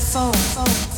Phone.